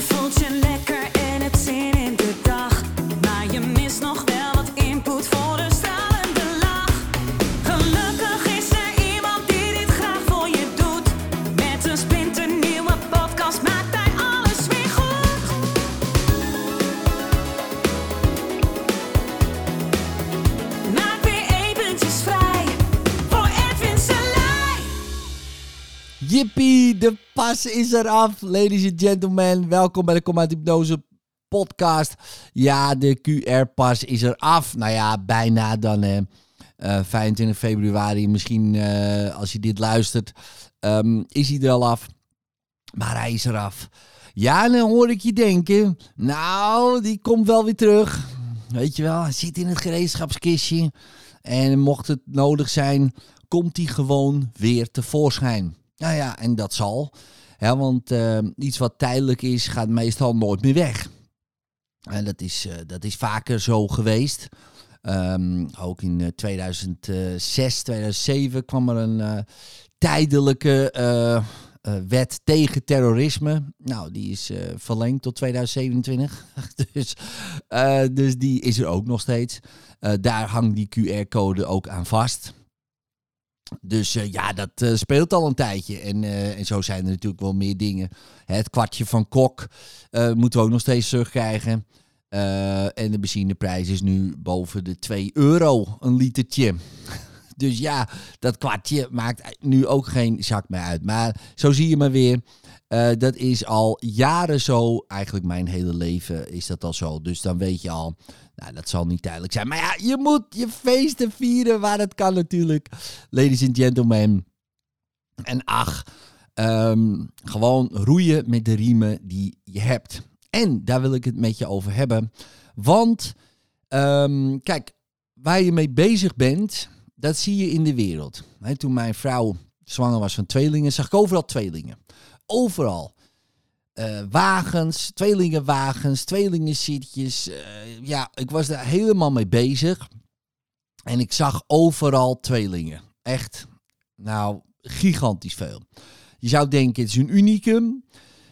Je Jippie, de pas is eraf. Ladies and gentlemen, welkom bij de Kom uit Hypnose podcast. Ja, de QR-pas is eraf. Nou ja, bijna dan hè. Eh, 25 februari, misschien eh, als je dit luistert, ehm, is hij er al af. Maar hij is eraf. Ja, dan hoor ik je denken, nou, die komt wel weer terug. Weet je wel, hij zit in het gereedschapskistje. En mocht het nodig zijn, komt hij gewoon weer tevoorschijn. Nou ja, en dat zal. Ja, want eh, iets wat tijdelijk is, gaat meestal nooit meer weg. En dat is, eh, dat is vaker zo geweest. Ehm, ook in eh, 2006, 2007 kwam er een eh, tijdelijke eh, eh, wet tegen terrorisme. Nou, die is eh, verlengd tot 2027. dus, eh, dus die is er ook nog steeds. Eh, daar hangt die QR-code ook aan vast. Dus eh, ja, dat eh, speelt al een tijdje. En, eh, en zo zijn er natuurlijk wel meer dingen. Het kwartje van Kok moeten we ook nog steeds terugkrijgen. En de benzineprijs is nu boven de 2 euro een litertje. Dus ja, dat kwartje maakt nu ook geen zak meer uit. Maar zo zie je maar weer. Eh, dat is al jaren zo. Eigenlijk mijn hele leven is dat al zo. Dus dan weet je al. Nou, dat zal niet tijdelijk zijn. Maar ja, je moet je feesten vieren waar het kan natuurlijk. Ladies and gentlemen. En ach, ehm, gewoon roeien met de riemen die je hebt. En daar wil ik het met je over hebben. Want, ehm, kijk, waar je mee bezig bent, dat zie je in de wereld. Toen mijn vrouw zwanger was van tweelingen, zag ik overal tweelingen. Overal. Eh, wagens, tweelingenwagens, tweelingenzitjes. eh, ja, ik was daar helemaal mee bezig. En ik zag overal tweelingen. Echt, nou, gigantisch veel. Je zou denken, het is een unicum.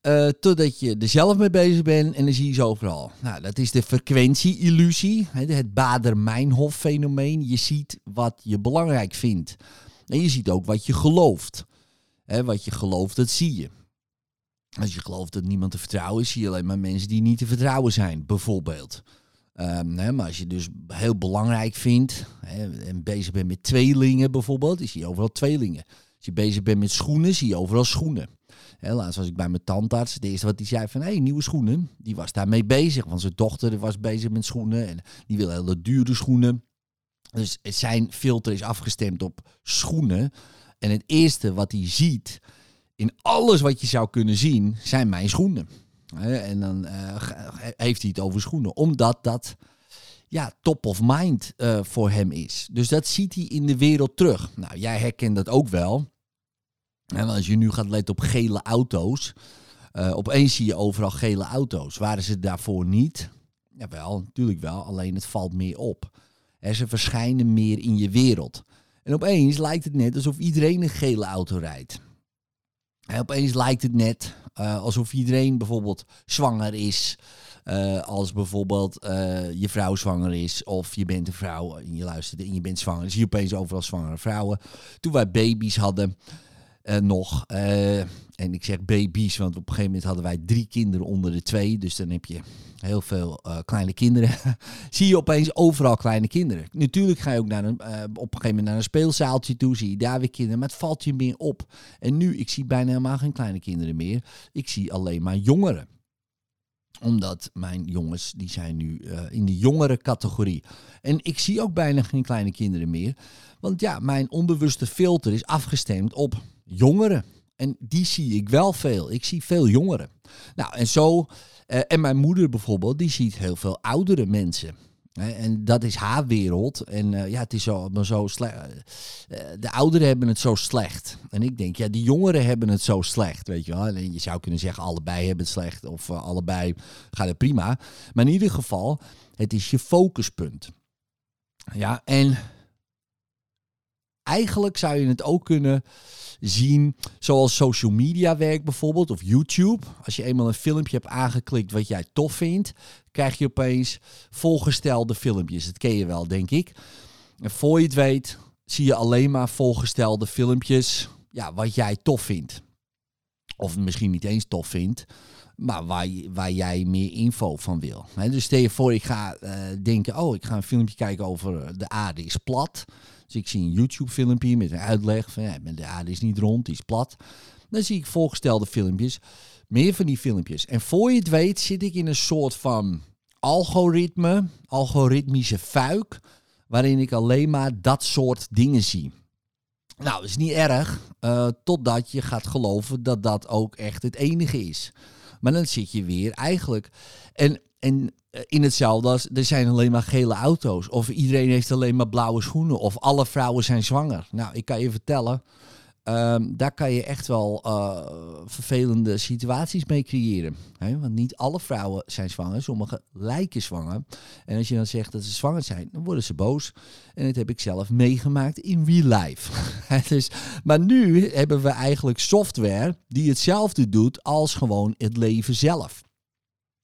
eh, totdat je er zelf mee bezig bent en dan zie je ze overal. Nou, dat is de frequentie-illusie. Het Bader-Meinhof-fenomeen. Je ziet wat je belangrijk vindt. En je ziet ook wat je gelooft. Hè, wat je gelooft, dat zie je. Als je gelooft dat niemand te vertrouwen is, zie je alleen maar mensen die niet te vertrouwen zijn, bijvoorbeeld. Ehm, hè, maar als je dus heel belangrijk vindt hè, en bezig bent met tweelingen bijvoorbeeld, dan zie je overal tweelingen. Als je bezig bent met schoenen, zie je overal schoenen. Laatst was ik bij mijn tandarts. Het eerste wat hij zei van, hé, hey, nieuwe schoenen. Die was daarmee bezig, want zijn dochter was bezig met schoenen. En die wil hele dure schoenen. Dus zijn filter is afgestemd op schoenen. En het eerste wat hij ziet in alles wat je zou kunnen zien, zijn mijn schoenen. En dan eh, heeft hij het over schoenen. Omdat dat ja, top of mind eh, voor hem is. Dus dat ziet hij in de wereld terug. Nou, jij herkent dat ook wel. En als je nu gaat letten op gele auto's. eh, opeens zie je overal gele auto's. Waren ze daarvoor niet? Jawel, natuurlijk wel. Alleen het valt meer op. Ze verschijnen meer in je wereld. En opeens lijkt het net alsof iedereen een gele auto rijdt. En opeens lijkt het net eh, alsof iedereen bijvoorbeeld zwanger is. Eh, als bijvoorbeeld eh, je vrouw zwanger is. Of je bent een vrouw en je luistert en je bent zwanger. Zie je opeens overal zwangere vrouwen. Toen wij baby's hadden nog. eh, en ik zeg baby's, want op een gegeven moment hadden wij drie kinderen onder de twee. Dus dan heb je heel veel eh, kleine kinderen. zie je opeens overal kleine kinderen. Natuurlijk ga je ook naar een, eh, op een gegeven moment naar een speelzaaltje toe. Zie je daar weer kinderen. Maar het valt je meer op. En nu, ik zie bijna helemaal geen kleine kinderen meer. Ik zie alleen maar jongeren omdat mijn jongens, die zijn nu eh, in de jongere categorie. En ik zie ook bijna geen kleine kinderen meer. Want ja, mijn onbewuste filter is afgestemd op jongeren. En die zie ik wel veel. Ik zie veel jongeren. Nou, en zo. eh, en mijn moeder bijvoorbeeld, die ziet heel veel oudere mensen. En dat is haar wereld. En eh, ja, het is maar zo slecht. de ouderen hebben het zo slecht. En ik denk, ja, die jongeren hebben het zo slecht. Weet je wel. En je zou kunnen zeggen, allebei hebben het slecht. Of eh, allebei gaat het prima. Maar in ieder geval, het is je focuspunt. Ja, en eigenlijk zou je het ook kunnen zien zoals social media werkt bijvoorbeeld, of YouTube. Als je eenmaal een filmpje hebt aangeklikt wat jij tof vindt, krijg je opeens volgestelde filmpjes. Dat ken je wel, denk ik. En voor je het weet, zie je alleen maar volgestelde filmpjes ja, wat jij tof vindt. Of misschien niet eens tof vindt, maar waar, waar jij meer info van wil. dus stel je voor, ik ga uh, denken, oh, ik ga een filmpje kijken over eh, de aarde is plat. Dus ik zie een YouTube filmpje met een uitleg van, ja, de aarde is niet rond, die is plat. Dan zie ik voorgestelde filmpjes, meer van die filmpjes. En voor je het weet zit ik in een soort van algoritme, algoritmische fuik, waarin ik alleen maar dat soort dingen zie. Nou, is niet erg, uh, totdat je gaat geloven dat dat ook echt het enige is. Maar dan zit je weer eigenlijk. En, en eh, in hetzelfde er zijn alleen maar gele auto's. Of iedereen heeft alleen maar blauwe schoenen. Of alle vrouwen zijn zwanger. Nou, ik kan je vertellen. Ehm, daar kan je echt wel uh, vervelende situaties mee creëren. Want niet alle vrouwen zijn zwanger, sommige lijken zwanger. En als je dan zegt dat ze zwanger zijn, dan worden ze boos. En dat heb ik zelf meegemaakt in real life. dus, maar nu hebben we eigenlijk software die hetzelfde doet als gewoon het leven zelf.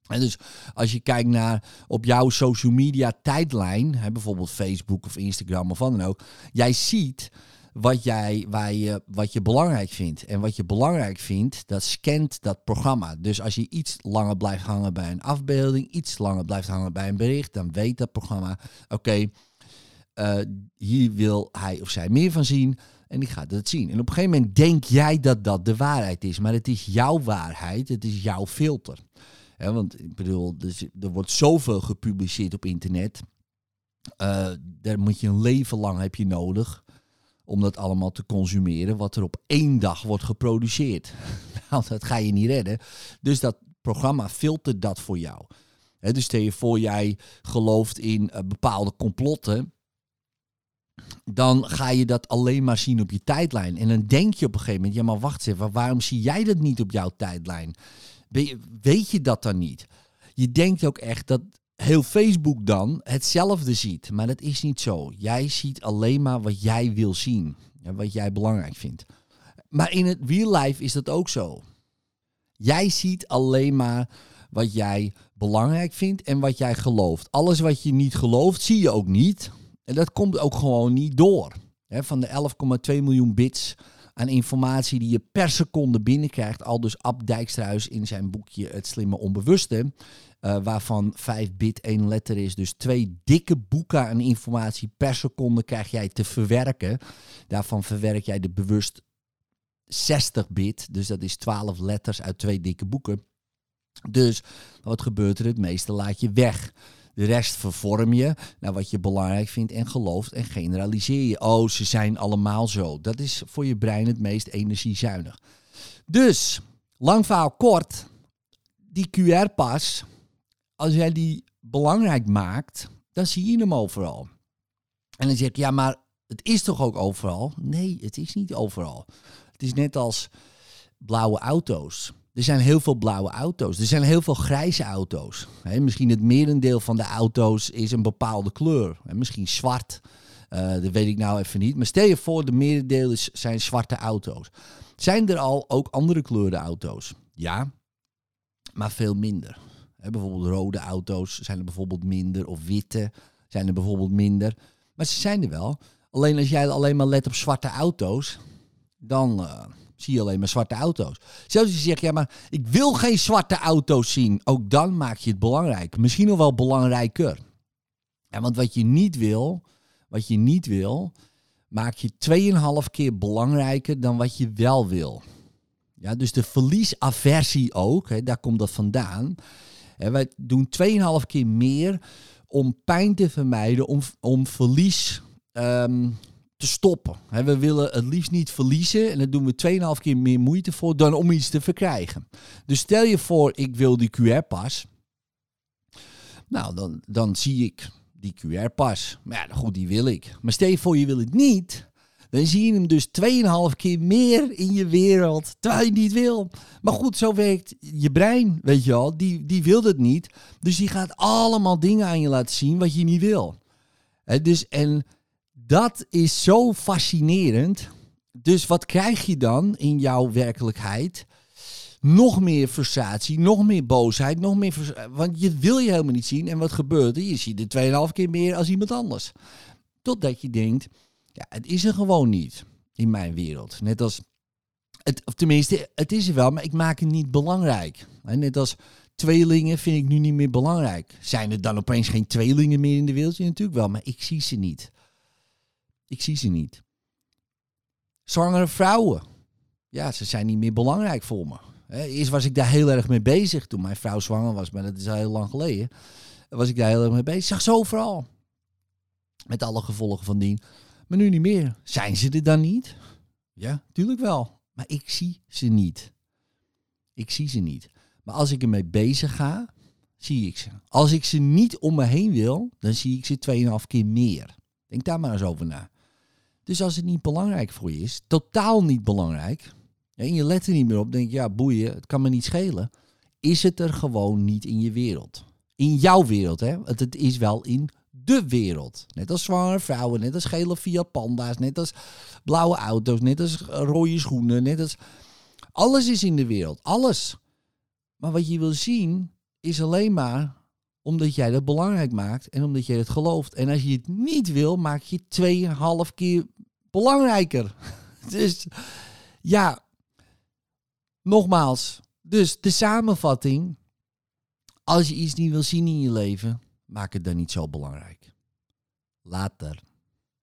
En dus als je kijkt naar op jouw social media tijdlijn, hè, bijvoorbeeld Facebook of Instagram of wat dan ook, jij ziet wat, jij, waar je, wat je belangrijk vindt. En wat je belangrijk vindt, dat scant dat programma. Dus als je iets langer blijft hangen bij een afbeelding, iets langer blijft hangen bij een bericht, dan weet dat programma, oké, eh, hier wil hij of zij meer van zien. En die gaat het zien. En op een gegeven moment denk jij dat dat de waarheid is. Maar het is jouw waarheid. Het is jouw filter. Want ik bedoel, er wordt zoveel gepubliceerd op internet. Uh, daar moet je een leven lang heb je nodig om dat allemaal te consumeren, wat er op één dag wordt geproduceerd. nou, dat ga je niet redden. Dus dat programma filtert dat voor jou. dus stel je voor, jij gelooft in uh, bepaalde complotten. Dan ga je dat alleen maar zien op je tijdlijn. En dan denk je op een gegeven moment, ja maar wacht eens even, waarom zie jij dat niet op jouw tijdlijn? Weet je dat dan niet? Je denkt ook echt dat heel Facebook dan hetzelfde ziet. Maar dat is niet zo. Jij ziet alleen maar wat jij wil zien. Wat jij belangrijk vindt. Maar in het real life is dat ook zo. Jij ziet alleen maar wat jij belangrijk vindt en wat jij gelooft. Alles wat je niet gelooft, zie je ook niet. En dat komt ook gewoon niet door. van de 11,2 miljoen bits aan informatie die je per seconde binnenkrijgt. Al dus Ab Dijkstruis in zijn boekje Het Slimme Onbewuste. Uh, waarvan 5 bit één letter is. Dus twee dikke boeken aan informatie per seconde krijg jij te verwerken. Daarvan verwerk jij de bewust 60 bit. Dus dat is 12 letters uit twee dikke boeken. Dus wat gebeurt er? Het meeste laat je weg. De rest vervorm je naar wat je belangrijk vindt en gelooft en generaliseer je. Oh, ze zijn allemaal zo. Dat is voor je brein het meest energiezuinig. Dus, lang verhaal kort, die QR-pas als jij die belangrijk maakt, dan zie je hem overal. En dan zeg ik, ja, maar het is toch ook overal? Nee, het is niet overal. Het is net als blauwe auto's. Er zijn heel veel blauwe auto's. Er zijn heel veel grijze auto's. misschien het merendeel van de auto's is een bepaalde kleur. misschien zwart. Uh, dat weet ik nou even niet. Maar stel je voor, de merendeel is, zijn zwarte auto's. Zijn er al ook andere kleuren auto's? Ja, maar veel minder bijvoorbeeld rode auto's zijn er bijvoorbeeld minder. Of witte zijn er bijvoorbeeld minder. Maar ze zijn er wel. Alleen als jij alleen maar let op zwarte auto's, dan uh, zie je alleen maar zwarte auto's. Zelfs als je zegt, ja, maar ik wil geen zwarte auto's zien. Ook dan maak je het belangrijk. Misschien nog wel belangrijker. Ja, want wat je niet wil, wat je niet wil, maak je 2,5 keer belangrijker dan wat je wel wil. Ja, dus de verliesaversie ook, hè, daar komt dat vandaan. En wij doen 2,5 keer meer om pijn te vermijden, om, om verlies ehm, te stoppen. we willen het liefst niet verliezen en daar doen we 2,5 keer meer moeite voor dan om iets te verkrijgen. Dus stel je voor, ik wil die QR-pas. Nou, dan, dan zie ik die QR-pas. Maar ja, goed, die wil ik. Maar stel je voor, je wil het niet dan zie je hem dus 2,5 keer meer in je wereld, terwijl je niet wil. Maar goed, zo werkt je brein, weet je wel. Die, die wil het niet. Dus die gaat allemaal dingen aan je laten zien wat je niet wil. dus, en dat is zo fascinerend. Dus wat krijg je dan in jouw werkelijkheid? Nog meer frustratie, nog meer boosheid, nog meer Want je wil je helemaal niet zien. En wat gebeurt er? Je ziet het 2,5 keer meer als iemand anders. Totdat je denkt, ja, het is er gewoon niet in mijn wereld. Net als, het, of tenminste, het is er wel, maar ik maak het niet belangrijk. Net als tweelingen vind ik nu niet meer belangrijk. Zijn er dan opeens geen tweelingen meer in de wereld? Ja, natuurlijk wel, maar ik zie ze niet. Ik zie ze niet. Zwangere vrouwen. Ja, ze zijn niet meer belangrijk voor me. Eerst was ik daar heel erg mee bezig toen mijn vrouw zwanger was, maar dat is al heel lang geleden. Was ik daar heel erg mee bezig. Ik zag ze overal. Met alle gevolgen van dien. Maar nu niet meer. Zijn ze er dan niet? Ja, tuurlijk wel. Maar ik zie ze niet. Ik zie ze niet. Maar als ik ermee bezig ga, zie ik ze. Als ik ze niet om me heen wil, dan zie ik ze 2,5 keer meer. Denk daar maar eens over na. Dus als het niet belangrijk voor je is, totaal niet belangrijk, en je let er niet meer op, denk je, ja, boeien, het kan me niet schelen, is het er gewoon niet in je wereld. In jouw wereld, hè? Want het is wel in de wereld. Net als zwangere vrouwen, net als gele Fiat Panda's, net als blauwe auto's, net als rode schoenen, net als... Alles is in de wereld, alles. Maar wat je wil zien, is alleen maar omdat jij dat belangrijk maakt en omdat jij het gelooft. En als je het niet wil, maak je het 2,5 keer belangrijker. Dus ja, nogmaals. Dus de samenvatting. Als je iets niet wil zien in je leven, maak het dan niet zo belangrijk. Later.